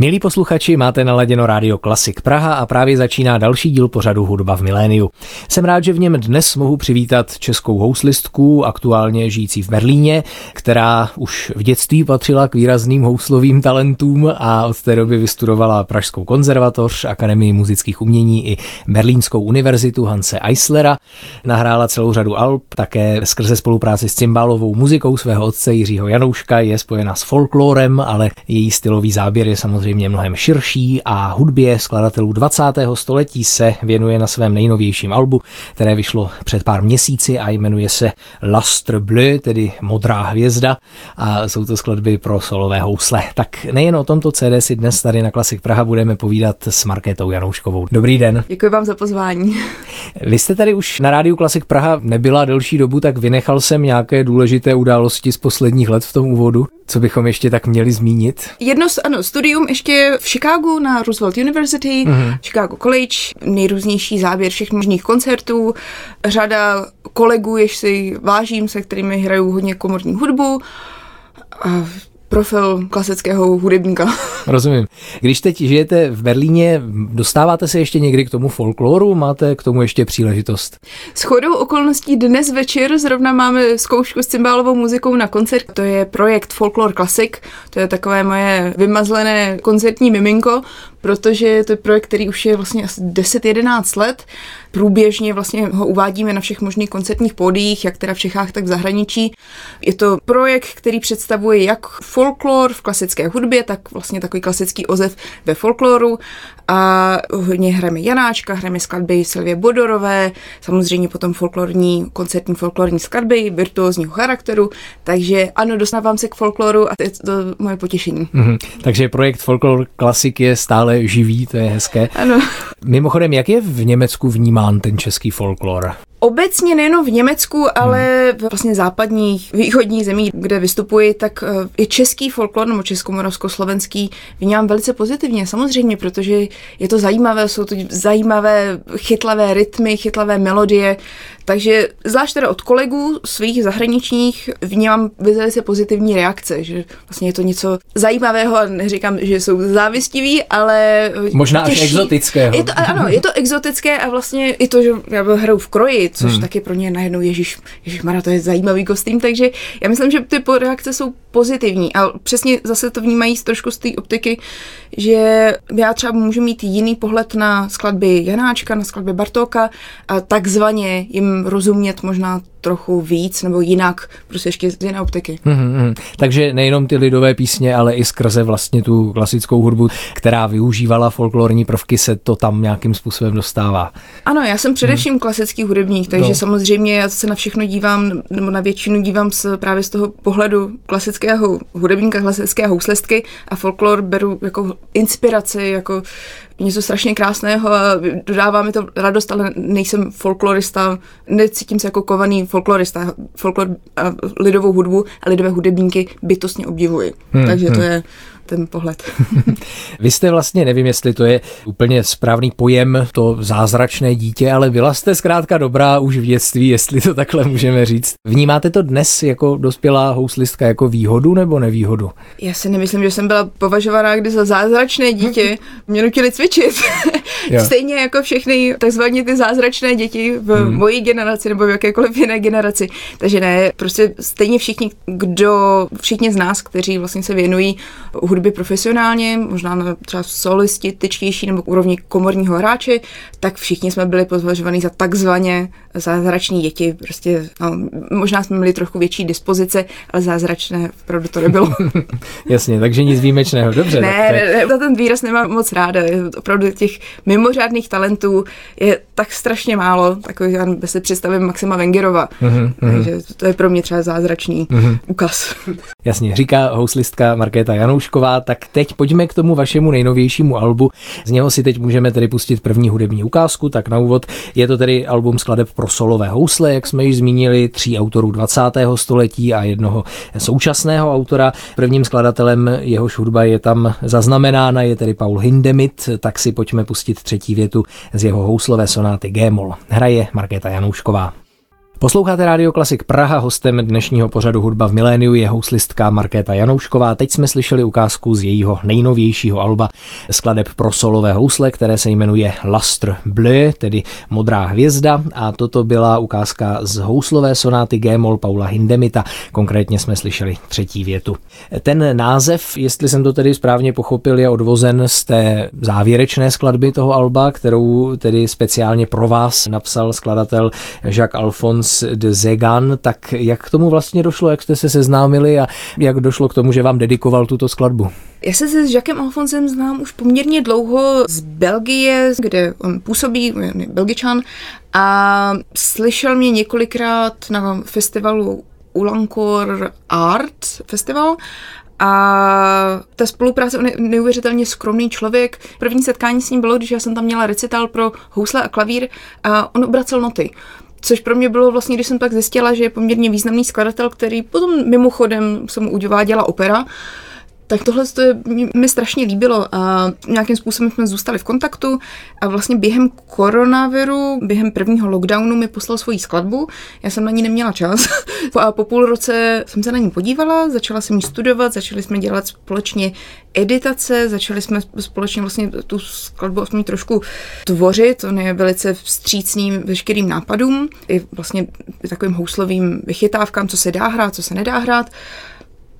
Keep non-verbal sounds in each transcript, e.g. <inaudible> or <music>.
Milí posluchači, máte naladěno rádio Klasik Praha a právě začíná další díl pořadu Hudba v miléniu. Jsem rád, že v něm dnes mohu přivítat českou houslistku, aktuálně žijící v Berlíně, která už v dětství patřila k výrazným houslovým talentům a od té doby vystudovala Pražskou konzervatoř, Akademii muzických umění i Berlínskou univerzitu Hanse Eislera. Nahrála celou řadu alb, také skrze spolupráci s cymbálovou muzikou svého otce Jiřího Janouška je spojena s folklorem, ale její stylový záběr je samozřejmě samozřejmě mnohem širší a hudbě skladatelů 20. století se věnuje na svém nejnovějším albu, které vyšlo před pár měsíci a jmenuje se Lastre Bleu, tedy Modrá hvězda a jsou to skladby pro solové housle. Tak nejen o tomto CD si dnes tady na Klasik Praha budeme povídat s Markétou Janouškovou. Dobrý den. Děkuji vám za pozvání. Vy jste tady už na rádiu Klasik Praha nebyla delší dobu, tak vynechal jsem nějaké důležité události z posledních let v tom úvodu. Co bychom ještě tak měli zmínit? Jedno, ano, studium ještě v Chicagu na Roosevelt University, mm-hmm. Chicago College, nejrůznější záběr všech možných koncertů, řada kolegů, jež si vážím, se kterými hraju hodně komorní hudbu. A profil klasického hudebníka. <laughs> Rozumím. Když teď žijete v Berlíně, dostáváte se ještě někdy k tomu folkloru? Máte k tomu ještě příležitost? S chodou okolností dnes večer zrovna máme zkoušku s cymbálovou muzikou na koncert. To je projekt Folklore Classic. To je takové moje vymazlené koncertní miminko, protože to je projekt, který už je vlastně asi 10-11 let. Průběžně vlastně ho uvádíme na všech možných koncertních pódiích, jak teda v Čechách, tak v zahraničí. Je to projekt, který představuje jak folklor v klasické hudbě, tak vlastně takový klasický ozev ve folkloru a hodně hrajeme Janáčka, hrajeme skladby Silvie Bodorové, samozřejmě potom folklorní, koncertní folklorní skladby virtuózního charakteru, takže ano, dostávám se k folkloru a to je to moje potěšení. Mm-hmm. Takže projekt Folklor Klasik je stále živý, to je hezké. Ano. Mimochodem, jak je v Německu vnímán ten český folklor? Obecně nejenom v Německu, ale v vlastně západních, východních zemích, kde vystupuji, tak eh, je český folklor nebo českomoravsko-slovenský vnímám velice pozitivně, samozřejmě, protože je to zajímavé, jsou to zajímavé, chytlavé rytmy, chytlavé melodie, takže zvlášť teda od kolegů svých zahraničních vnímám velice pozitivní reakce, že vlastně je to něco zajímavého a neříkám, že jsou závistiví, ale Možná těžší. až exotického. Je to, ano, je to exotické a vlastně i to, že já hraju v kroji, což hmm. taky pro ně najednou Ježíš, Ježíš Mara, to je zajímavý kostým, takže já myslím, že ty reakce jsou pozitivní. A přesně zase to vnímají trošku z té optiky, že já třeba můžu mít jiný pohled na skladby Janáčka, na skladby Bartóka a takzvaně jim rozumět možná trochu víc nebo jinak, prostě ještě z jiné optiky. Mm-hmm. Takže nejenom ty lidové písně, ale i skrze vlastně tu klasickou hudbu, která využívala folklorní prvky, se to tam nějakým způsobem dostává. Ano, já jsem především mm. klasický hudebník, takže no. samozřejmě já se na všechno dívám, nebo na většinu dívám z, právě z toho pohledu klasického hudebníka, klasické houslistky a folklor beru jako inspiraci, jako něco strašně krásného a dodává mi to radost, ale nejsem folklorista, necítím se jako kovaný folklorista. Folklor a lidovou hudbu a lidové hudebníky bytostně obdivuji. Hmm, Takže to hmm. je ten pohled. <laughs> Vy jste vlastně, nevím, jestli to je úplně správný pojem, to zázračné dítě, ale byla jste zkrátka dobrá už v dětství, jestli to takhle můžeme říct. Vnímáte to dnes jako dospělá houslistka jako výhodu nebo nevýhodu? Já si nemyslím, že jsem byla považovaná kdy za zázračné dítě. <laughs> Mě nutili cvičit. <laughs> Stejně jako všechny takzvaně ty zázračné děti v hmm. mojí generaci nebo v jakékoliv jiné generaci. Takže ne, prostě stejně všichni, kdo, všichni z nás, kteří vlastně se věnují hudby profesionálně, možná na třeba solisti, tyčtější nebo úrovni komorního hráče, tak všichni jsme byli považovaní za takzvaně zázrační děti. Prostě no, možná jsme měli trochu větší dispozice, ale zázračné opravdu to nebylo. <laughs> Jasně, takže nic výjimečného. Dobře. Ne, ne, ne, ten výraz nemám moc ráda. Opravdu těch mimořádných talentů je tak strašně málo. Takový, já si představím Maxima Vengerova. Mm-hmm, takže to je pro mě třeba zázračný mm-hmm. ukaz. Jasně, říká houslistka Markéta Janouš Janoušková, tak teď pojďme k tomu vašemu nejnovějšímu albu. Z něho si teď můžeme tedy pustit první hudební ukázku, tak na úvod je to tedy album skladeb pro solové housle, jak jsme již zmínili, tří autorů 20. století a jednoho současného autora. Prvním skladatelem jehož hudba je tam zaznamenána, je tedy Paul Hindemith, tak si pojďme pustit třetí větu z jeho houslové sonáty G-moll. Hraje Markéta Janoušková. Posloucháte Radio Klasik Praha, hostem dnešního pořadu Hudba v miléniu je houslistka Markéta Janoušková. Teď jsme slyšeli ukázku z jejího nejnovějšího alba skladeb pro solové housle, které se jmenuje Lastre Bleu, tedy Modrá hvězda a toto byla ukázka z houslové sonáty G-moll Paula Hindemita. Konkrétně jsme slyšeli třetí větu. Ten název, jestli jsem to tedy správně pochopil, je odvozen z té závěrečné skladby toho alba, kterou tedy speciálně pro vás napsal skladatel Jacques Alphonse Alphonse de Zegan, tak jak k tomu vlastně došlo, jak jste se seznámili a jak došlo k tomu, že vám dedikoval tuto skladbu? Já se s Jackem Alfonsem znám už poměrně dlouho z Belgie, kde on působí, je belgičan, a slyšel mě několikrát na festivalu Ulankor Art Festival a ta spolupráce, on je neuvěřitelně skromný člověk. První setkání s ním bylo, když já jsem tam měla recital pro housle a klavír a on obracel noty. Což pro mě bylo vlastně, když jsem tak zjistila, že je poměrně významný skladatel, který potom mimochodem se mu udělá opera, tak tohle to je, mi strašně líbilo. A nějakým způsobem jsme zůstali v kontaktu a vlastně během koronaviru, během prvního lockdownu mi poslal svoji skladbu, já jsem na ní neměla čas. <laughs> A po půl roce jsem se na ní podívala, začala jsem ji studovat, začali jsme dělat společně editace, začali jsme společně vlastně tu skladbu aspoň trošku tvořit, on je velice vstřícný veškerým nápadům, i vlastně takovým houslovým vychytávkám, co se dá hrát, co se nedá hrát.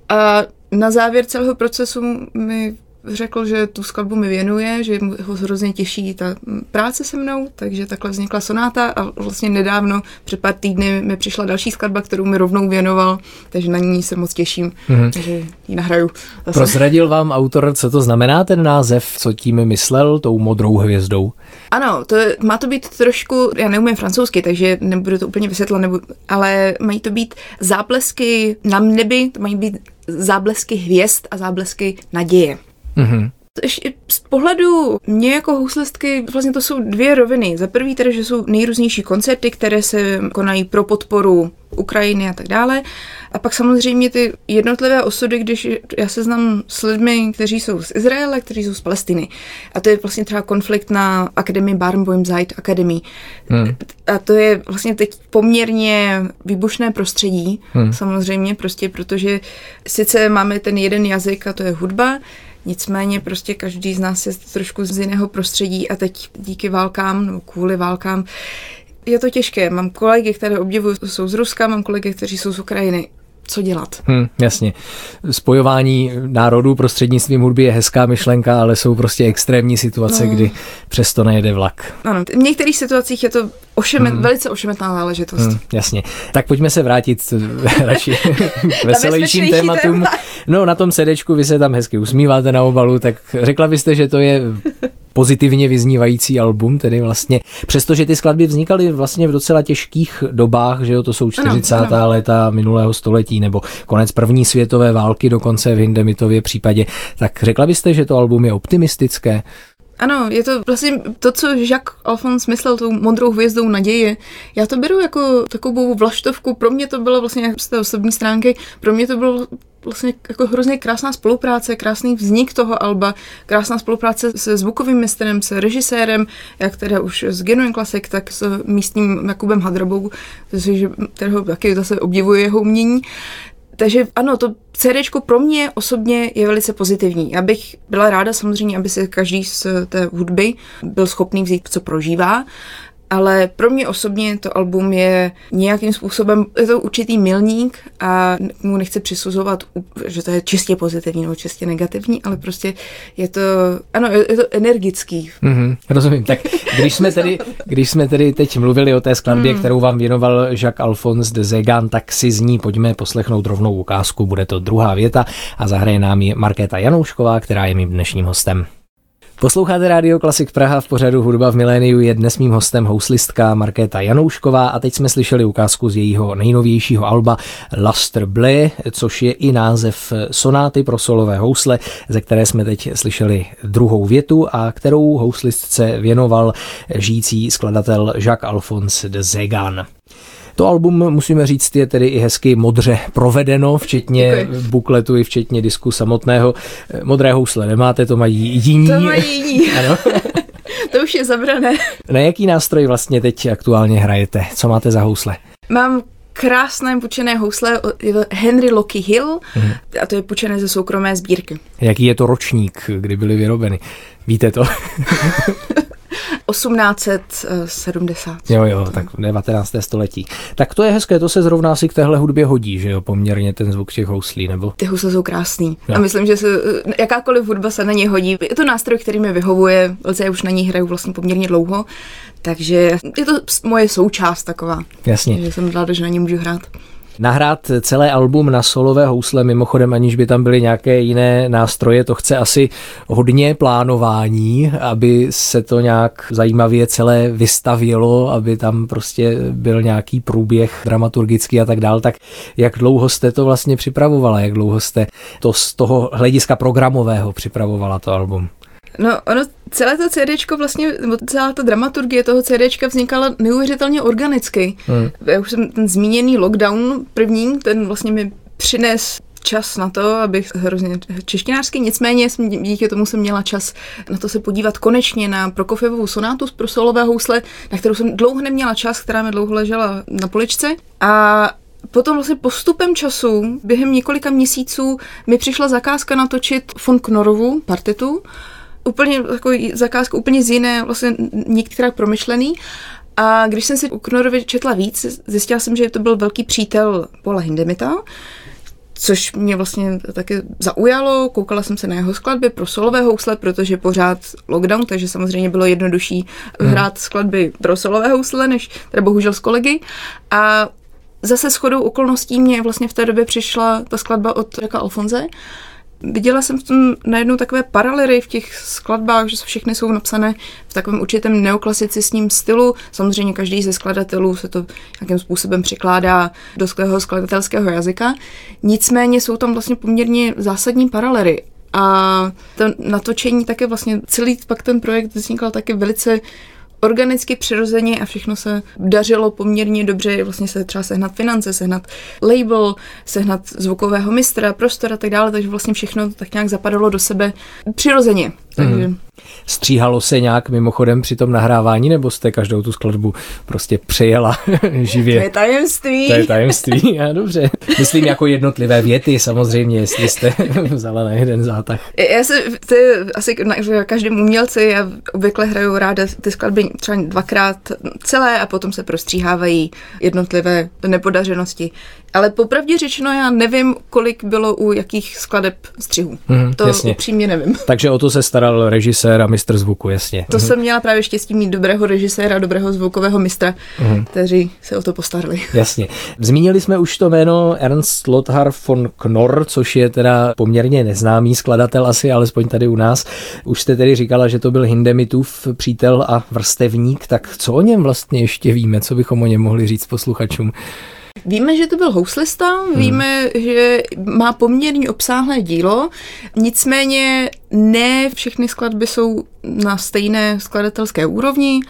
A na závěr celého procesu mi řekl, že tu skladbu mi věnuje, že ho hrozně těší ta práce se mnou, takže takhle vznikla sonáta a vlastně nedávno, před pár týdny, mi přišla další skladba, kterou mi rovnou věnoval, takže na ní se moc těším, mm-hmm. takže ji nahraju. Zase. Prozradil vám autor, co to znamená ten název, co tím myslel, tou modrou hvězdou? Ano, to je, má to být trošku, já neumím francouzsky, takže nebudu to úplně vysvětlat, nebo, ale mají to být záblesky na nebi, to mají být záblesky hvězd a záblesky naděje. Mm-hmm. Z pohledu mě jako houslistky vlastně to jsou dvě roviny. Za prvý tedy, že jsou nejrůznější koncerty, které se konají pro podporu Ukrajiny a tak dále. A pak samozřejmě ty jednotlivé osudy, když já se znám s lidmi, kteří jsou z Izraele, kteří jsou z Palestiny. A to je vlastně třeba konflikt na Akademii Barnboim Zeit Academy. Hmm. A to je vlastně teď poměrně výbušné prostředí, hmm. samozřejmě, prostě protože sice máme ten jeden jazyk a to je hudba, Nicméně prostě každý z nás je trošku z jiného prostředí a teď díky válkám nebo kvůli válkám je to těžké. Mám kolegy, které obdivuju, jsou z Ruska, mám kolegy, kteří jsou z Ukrajiny co dělat. Hmm, jasně. Spojování národů prostřednictvím hudby je hezká myšlenka, ale jsou prostě extrémní situace, no. kdy přesto nejede vlak. Ano, v některých situacích je to ošemet, hmm. velice ošemetná záležitost. Hmm, jasně. Tak pojďme se vrátit <laughs> radši <laughs> k veselějším tématům. No, na tom sedečku vy se tam hezky usmíváte na obalu, tak řekla byste, že to je pozitivně vyznívající album, tedy vlastně, přestože ty skladby vznikaly vlastně v docela těžkých dobách, že jo, to jsou 40. Ano, ano. léta minulého století, nebo konec první světové války dokonce v Hindemitově případě, tak řekla byste, že to album je optimistické? Ano, je to vlastně to, co Jacques Alphonse myslel tou modrou hvězdou naděje. Já to beru jako takovou vlaštovku. Pro mě to bylo vlastně z té osobní stránky, pro mě to bylo vlastně jako hrozně krásná spolupráce, krásný vznik toho alba, krásná spolupráce se zvukovým mistrem, se režisérem, jak teda už z Genuine Classic, tak s místním Jakubem Hadrobou, kterého taky zase obdivuje jeho umění. Takže ano, to CD pro mě osobně je velice pozitivní. Já bych byla ráda samozřejmě, aby se každý z té hudby byl schopný vzít, co prožívá, ale pro mě osobně to album je nějakým způsobem, je to určitý milník a mu nechci přisuzovat, že to je čistě pozitivní nebo čistě negativní, ale prostě je to, ano, je to energický. Mm-hmm, rozumím. Tak když jsme, tedy, když jsme tedy teď mluvili o té skladbě, mm. kterou vám věnoval Jacques Alphonse de Zegan, tak si z ní pojďme poslechnout rovnou ukázku, bude to druhá věta a zahraje nám ji Markéta Janoušková, která je mým dnešním hostem. Posloucháte Radio Klasik Praha v pořadu Hudba v miléniu je dnes mým hostem houslistka Markéta Janoušková a teď jsme slyšeli ukázku z jejího nejnovějšího alba Luster Blé, což je i název sonáty pro solové housle, ze které jsme teď slyšeli druhou větu a kterou houslistce věnoval žijící skladatel Jacques-Alphonse de Zegan. To album, musíme říct, je tedy i hezky modře provedeno, včetně Děkuji. bukletu i včetně disku samotného. Modré housle nemáte, to mají jiní. To mají jiní. <laughs> ano. <laughs> to už je zabrané. Na jaký nástroj vlastně teď aktuálně hrajete? Co máte za housle? Mám krásné pučené housle Henry Locky Hill mm. a to je pučené ze soukromé sbírky. Jaký je to ročník, kdy byly vyrobeny? Víte to? <laughs> 1870. Jo, jo, tak 19. století. Tak to je hezké, to se zrovna asi k téhle hudbě hodí, že jo, poměrně ten zvuk těch houslí, nebo? Ty housle jsou krásný. Jo. A myslím, že se, jakákoliv hudba se na ně hodí. Je to nástroj, který mi vyhovuje, já už na ní hraju vlastně poměrně dlouho, takže je to moje součást taková. Jasně. Že jsem ráda, že na ní můžu hrát nahrát celé album na solové housle, mimochodem aniž by tam byly nějaké jiné nástroje, to chce asi hodně plánování, aby se to nějak zajímavě celé vystavilo, aby tam prostě byl nějaký průběh dramaturgický a tak dál, tak jak dlouho jste to vlastně připravovala, jak dlouho jste to z toho hlediska programového připravovala to album? No, ono, celé to CD vlastně, nebo celá ta dramaturgie toho CD vznikala neuvěřitelně organicky. Hmm. Já už jsem ten zmíněný lockdown první, ten vlastně mi přines čas na to, abych hrozně češtinářský, nicméně jsem, díky tomu jsem měla čas na to se podívat konečně na Prokofjevovou sonátu z prosolové housle, na kterou jsem dlouho neměla čas, která mi dlouho ležela na poličce. A Potom vlastně postupem času, během několika měsíců, mi přišla zakázka natočit von Knorovu partitu, úplně takový zakázka úplně z jiné, vlastně některá promyšlený. A když jsem si u Knorovi četla víc, zjistila jsem, že to byl velký přítel Paula Hindemita, což mě vlastně taky zaujalo. Koukala jsem se na jeho skladby pro solové housle, protože pořád lockdown, takže samozřejmě bylo jednodušší hmm. hrát skladby pro solové housle, než teda bohužel s kolegy. A zase shodou okolností mě vlastně v té době přišla ta skladba od Jaka Alfonze, Viděla jsem v tom najednou takové paralely v těch skladbách, že všechny jsou napsané v takovém určitém neoklasicistním stylu. Samozřejmě každý ze skladatelů se to nějakým způsobem překládá do svého skladatelského jazyka. Nicméně jsou tam vlastně poměrně zásadní paralely. A to natočení také vlastně celý pak ten projekt vznikal také velice organicky, přirozeně a všechno se dařilo poměrně dobře. Vlastně se třeba sehnat finance, sehnat label, sehnat zvukového mistra, prostor a tak dále, takže vlastně všechno tak nějak zapadalo do sebe přirozeně. Takže... Mm. Stříhalo se nějak mimochodem při tom nahrávání, nebo jste každou tu skladbu prostě přejela <laughs> živě? To je tajemství. To je tajemství, já dobře. Myslím jako jednotlivé věty samozřejmě, jestli jste <laughs> vzala na jeden zátah. Já se, to je asi na každém umělci, já obvykle hraju ráda ty skladby třeba dvakrát celé a potom se prostříhávají jednotlivé nepodařenosti. Ale popravdě řečeno, já nevím, kolik bylo u jakých skladeb střihů. Mm, to jasně. upřímně nevím. Takže o to se staral režisér a mistr zvuku, jasně. To mm. jsem měla právě štěstí mít dobrého režiséra, dobrého zvukového mistra, mm. kteří se o to postarali. <laughs> Jasně. Zmínili jsme už to jméno Ernst Lothar von Knorr, což je teda poměrně neznámý skladatel asi, alespoň tady u nás. Už jste tedy říkala, že to byl Hindemitův přítel a vrstevník, tak co o něm vlastně ještě víme, co bychom o něm mohli říct posluchačům? Víme, že to byl houslista, hmm. víme, že má poměrně obsáhlé dílo, nicméně ne všechny skladby jsou na stejné skladatelské úrovni.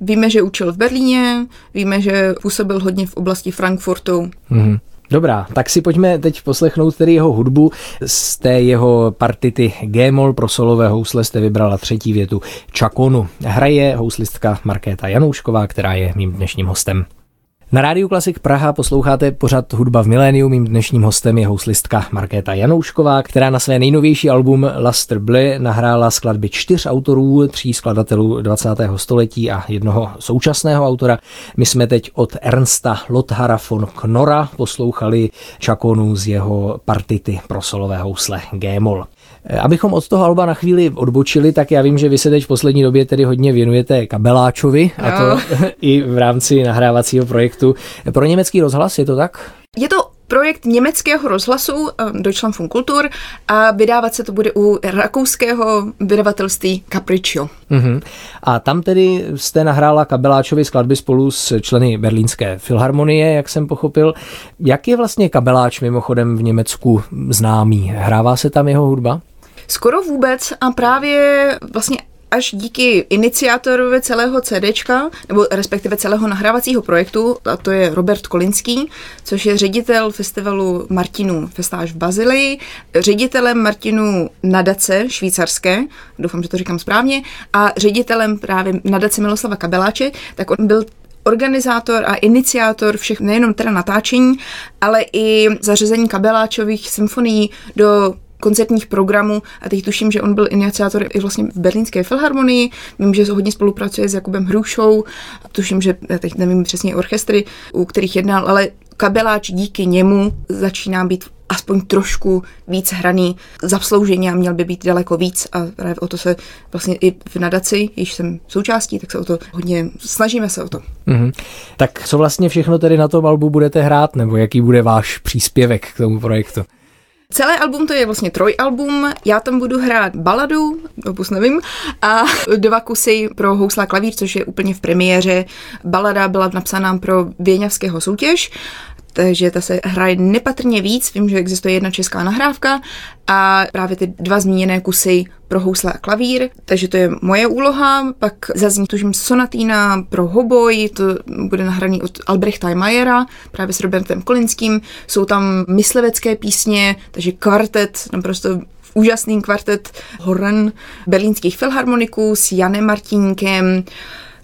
Víme, že učil v Berlíně, víme, že působil hodně v oblasti Frankfurtu. Hmm. Dobrá, tak si pojďme teď poslechnout tedy jeho hudbu. Z té jeho partity G-moll pro solové housle jste vybrala třetí větu Čakonu. Hraje houslistka Markéta Janoušková, která je mým dnešním hostem. Na Rádiu Klasik Praha posloucháte pořad Hudba v miléniu. Mým dnešním hostem je houslistka Markéta Janoušková, která na své nejnovější album Luster Bly nahrála skladby čtyř autorů, tří skladatelů 20. století a jednoho současného autora. My jsme teď od Ernsta Lothara von Knora poslouchali čakonu z jeho partity pro solové housle G-moll. Eh, abychom od toho Alba na chvíli odbočili, tak já vím, že vy se teď v poslední době tedy hodně věnujete kabeláčovi a to <laughs> i v rámci nahrávacího projektu. Pro německý rozhlas je to tak? Je to projekt německého rozhlasu eh, Deutschland von Kultur a vydávat se to bude u rakouského vydavatelství Capriccio. Uh-huh. A tam tedy jste nahrála Kabeláčovi skladby spolu s členy Berlínské filharmonie, jak jsem pochopil. Jak je vlastně Kabeláč mimochodem v Německu známý? Hrává se tam jeho hudba? Skoro vůbec a právě vlastně až díky iniciátorovi celého CDčka, nebo respektive celého nahrávacího projektu, a to je Robert Kolinský, což je ředitel festivalu Martinu Festáž v Bazilii, ředitelem Martinu nadace švýcarské, doufám, že to říkám správně, a ředitelem právě nadace Miloslava Kabeláče, tak on byl organizátor a iniciátor všech nejenom teda natáčení, ale i zařazení kabeláčových symfonií do koncertních programů a teď tuším, že on byl iniciátor i vlastně v Berlínské filharmonii. Vím, že hodně spolupracuje s Jakubem Hrušou. Tuším, že teď nevím přesně orchestry, u kterých jednal, ale kabeláč díky němu začíná být aspoň trošku víc hraný zaslouženě a měl by být daleko víc a právě o to se vlastně i v nadaci, již jsem součástí, tak se o to hodně snažíme se o to. Mm-hmm. Tak co vlastně všechno tedy na tom albu budete hrát, nebo jaký bude váš příspěvek k tomu projektu? Celé album to je vlastně trojalbum, já tam budu hrát baladu, opus nevím, a dva kusy pro housla klavír, což je úplně v premiéře. Balada byla napsaná pro Věňavského soutěž takže ta se hraje nepatrně víc. Vím, že existuje jedna česká nahrávka a právě ty dva zmíněné kusy pro housle a klavír, takže to je moje úloha. Pak zazní tužím sonatína pro hoboj, to bude nahraný od Albrechta Mayera, právě s Robertem Kolinským. Jsou tam myslivecké písně, takže kvartet, naprosto úžasný kvartet Horen berlínských filharmoniků s Janem Martínkem,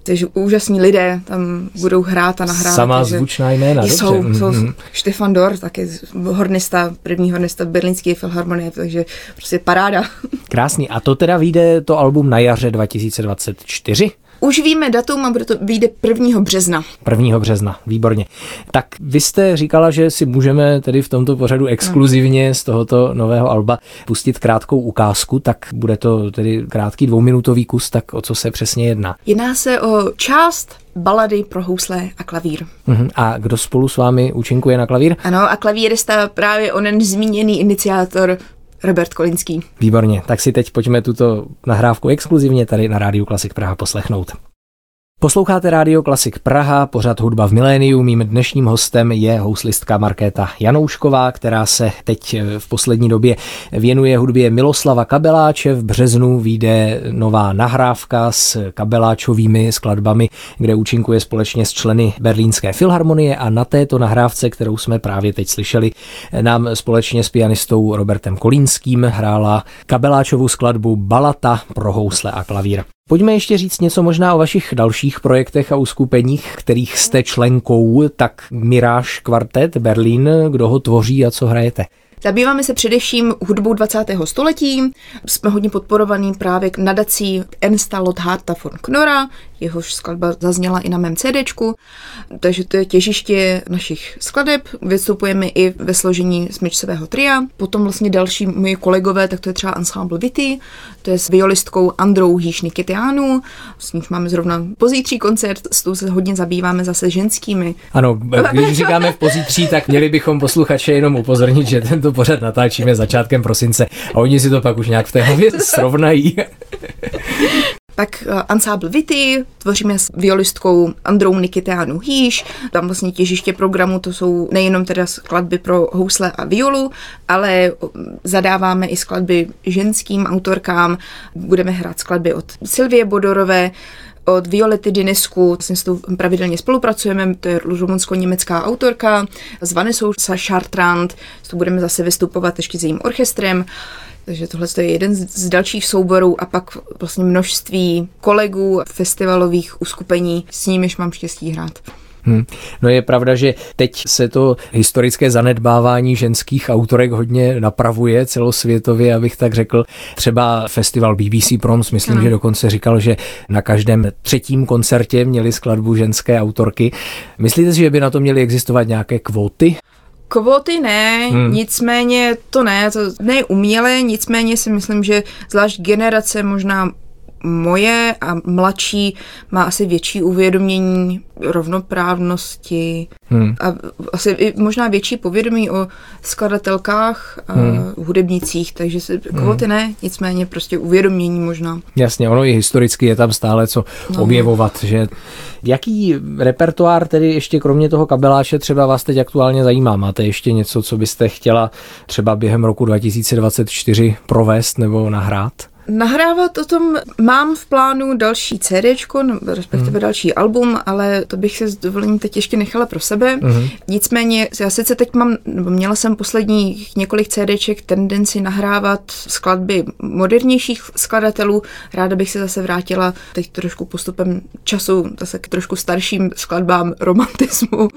takže úžasní lidé tam budou hrát a nahrávat. Samá zvučná jména, jsou, dobře. Jsou, mm-hmm. Štefan Dor, taky hornista, první hornista Berlínské filharmonie, takže prostě paráda. <laughs> Krásný. A to teda vyjde to album na jaře 2024? Už víme datum a bude to vyjde 1. března. 1. března, výborně. Tak vy jste říkala, že si můžeme tedy v tomto pořadu exkluzivně z tohoto nového alba pustit krátkou ukázku, tak bude to tedy krátký dvouminutový kus, tak o co se přesně jedná? Jedná se o část balady pro housle a klavír. Uh-huh. A kdo spolu s vámi účinkuje na klavír? Ano, a klavírista právě onen zmíněný iniciátor Robert Kolinský. Výborně, tak si teď pojďme tuto nahrávku exkluzivně tady na Rádiu Klasik Praha poslechnout. Posloucháte Rádio Klasik Praha, pořad hudba v miléniu. Mým dnešním hostem je houslistka Markéta Janoušková, která se teď v poslední době věnuje hudbě Miloslava Kabeláče. V březnu vyjde nová nahrávka s kabeláčovými skladbami, kde účinkuje společně s členy Berlínské filharmonie a na této nahrávce, kterou jsme právě teď slyšeli, nám společně s pianistou Robertem Kolínským hrála kabeláčovou skladbu Balata pro housle a klavír. Pojďme ještě říct něco možná o vašich dalších projektech a uskupeních, kterých jste členkou, tak Miráž kvartet Berlín, kdo ho tvoří a co hrajete? Zabýváme se především hudbou 20. století. Jsme hodně podporovaní právě k nadací Ernsta Lothharta von Knora, jehož skladba zazněla i na mém CDčku, takže to je těžiště našich skladeb. Vystupujeme i ve složení smyčcového tria. Potom vlastně další moji kolegové, tak to je třeba Ensemble Vity, to je s violistkou Androu Hýšny Kitiánu, s níž máme zrovna pozítří koncert, s tou se hodně zabýváme zase ženskými. Ano, když říkáme v pozítří, tak měli bychom posluchače jenom upozornit, že tento pořad natáčíme začátkem prosince a oni si to pak už nějak v té hlavě srovnají. Pak uh, Ensemble Vity, tvoříme s violistkou Androu Nikiteánu Hýš, tam vlastně těžiště programu to jsou nejenom teda skladby pro housle a violu, ale zadáváme i skladby ženským autorkám, budeme hrát skladby od Silvie Bodorové, od Violety Dinesku, vlastně s tou pravidelně spolupracujeme, to je rumunsko-německá autorka, s Vanessou Chartrand, s tou budeme zase vystupovat ještě s jejím orchestrem. Takže tohle je jeden z dalších souborů a pak vlastně množství kolegů festivalových uskupení, s nimiž mám štěstí hrát. Hmm. No je pravda, že teď se to historické zanedbávání ženských autorek hodně napravuje celosvětově, abych tak řekl. Třeba festival BBC Proms, myslím, ano. že dokonce říkal, že na každém třetím koncertě měli skladbu ženské autorky. Myslíte si, že by na to měly existovat nějaké kvóty? Kvóty ne, hmm. nicméně to ne, to ne uměle, nicméně si myslím, že zvlášť generace možná moje a mladší má asi větší uvědomění rovnoprávnosti hmm. a asi i možná větší povědomí o skladatelkách a hmm. hudebnicích, takže se kvóty hmm. ne, nicméně prostě uvědomění možná. Jasně, ono i historicky je tam stále co no. objevovat, že jaký repertoár tedy ještě kromě toho kabeláše třeba vás teď aktuálně zajímá? Máte ještě něco, co byste chtěla třeba během roku 2024 provést nebo nahrát? Nahrávat o tom mám v plánu další CD, respektive mm. další album, ale to bych se s dovolením teď ještě nechala pro sebe. Mm. Nicméně já sice teď mám, nebo měla jsem posledních několik CDček tendenci nahrávat skladby modernějších skladatelů. Ráda bych se zase vrátila teď trošku postupem času zase k trošku starším skladbám romantismu.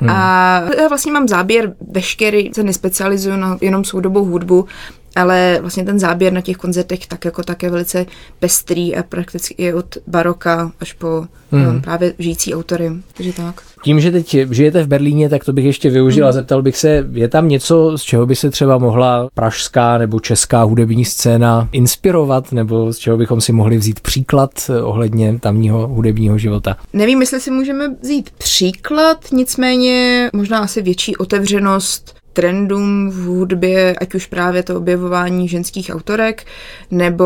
Mm. A já vlastně mám záběr veškerý, se nespecializuju na jenom soudobou hudbu, ale vlastně ten záběr na těch koncertech tak jako také velice pestrý a prakticky je od baroka až po hmm. právě žijící autory. Takže tak. Tím, že teď žijete v Berlíně, tak to bych ještě využil a hmm. zeptal bych se, je tam něco, z čeho by se třeba mohla pražská nebo česká hudební scéna inspirovat, nebo z čeho bychom si mohli vzít příklad ohledně tamního hudebního života? Nevím, jestli si můžeme vzít příklad, nicméně možná asi větší otevřenost trendům v hudbě, ať už právě to objevování ženských autorek, nebo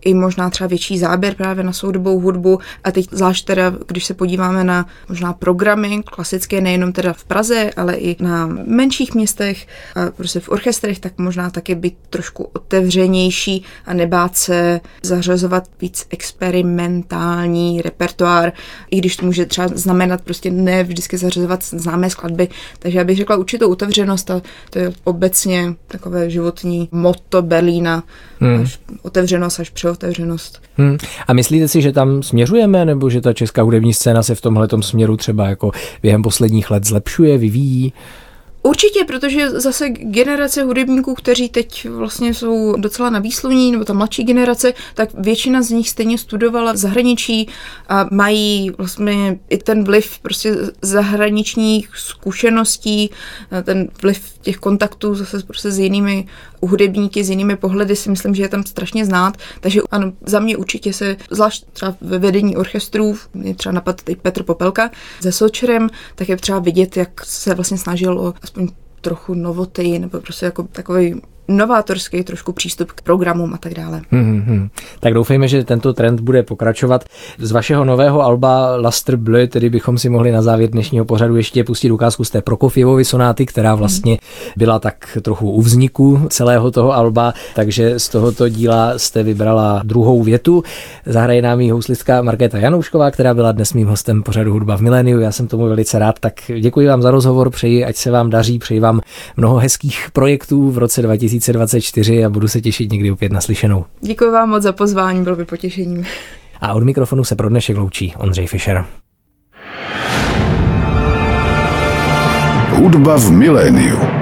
i možná třeba větší záběr právě na soudobou hudbu. A teď zvlášť teda, když se podíváme na možná programy klasické, nejenom teda v Praze, ale i na menších městech, a prostě v orchestrech, tak možná taky být trošku otevřenější a nebát se zařazovat víc experimentální repertoár, i když to může třeba znamenat prostě ne vždycky zařazovat známé skladby. Takže já bych řekla určitou otevřenost a to je obecně takové životní motto Berlína, hmm. až otevřenost až přeotevřenost. Hmm. A myslíte si, že tam směřujeme, nebo že ta česká hudební scéna se v tomhle směru třeba jako během posledních let zlepšuje, vyvíjí? Určitě, protože zase generace hudebníků, kteří teď vlastně jsou docela na výsluní, nebo ta mladší generace, tak většina z nich stejně studovala v zahraničí a mají vlastně i ten vliv prostě zahraničních zkušeností, ten vliv těch kontaktů zase prostě s jinými hudebníky, s jinými pohledy si myslím, že je tam strašně znát. Takže ano, za mě určitě se, zvlášť třeba ve vedení orchestrů, je třeba napad teď Petr Popelka se Sočerem, tak je třeba vidět, jak se vlastně snažil o aspoň trochu novoty, nebo prostě jako takový novátorský trošku přístup k programům a tak dále. Hmm, hmm. Tak doufejme, že tento trend bude pokračovat. Z vašeho nového alba Luster Bleu, tedy bychom si mohli na závěr dnešního pořadu ještě pustit ukázku z té Prokofjevovy sonáty, která vlastně byla tak trochu u vzniku celého toho alba, takže z tohoto díla jste vybrala druhou větu. Zahraje nám ji houslistka Markéta Janoušková, která byla dnes mým hostem pořadu Hudba v miléniu. Já jsem tomu velice rád, tak děkuji vám za rozhovor, přeji, ať se vám daří, přeji vám mnoho hezkých projektů v roce 2000 2024 a budu se těšit někdy opět naslyšenou. Děkuji vám moc za pozvání, bylo by potěšením. A od mikrofonu se pro dnešek loučí Ondřej Fischer. Hudba v miléniu.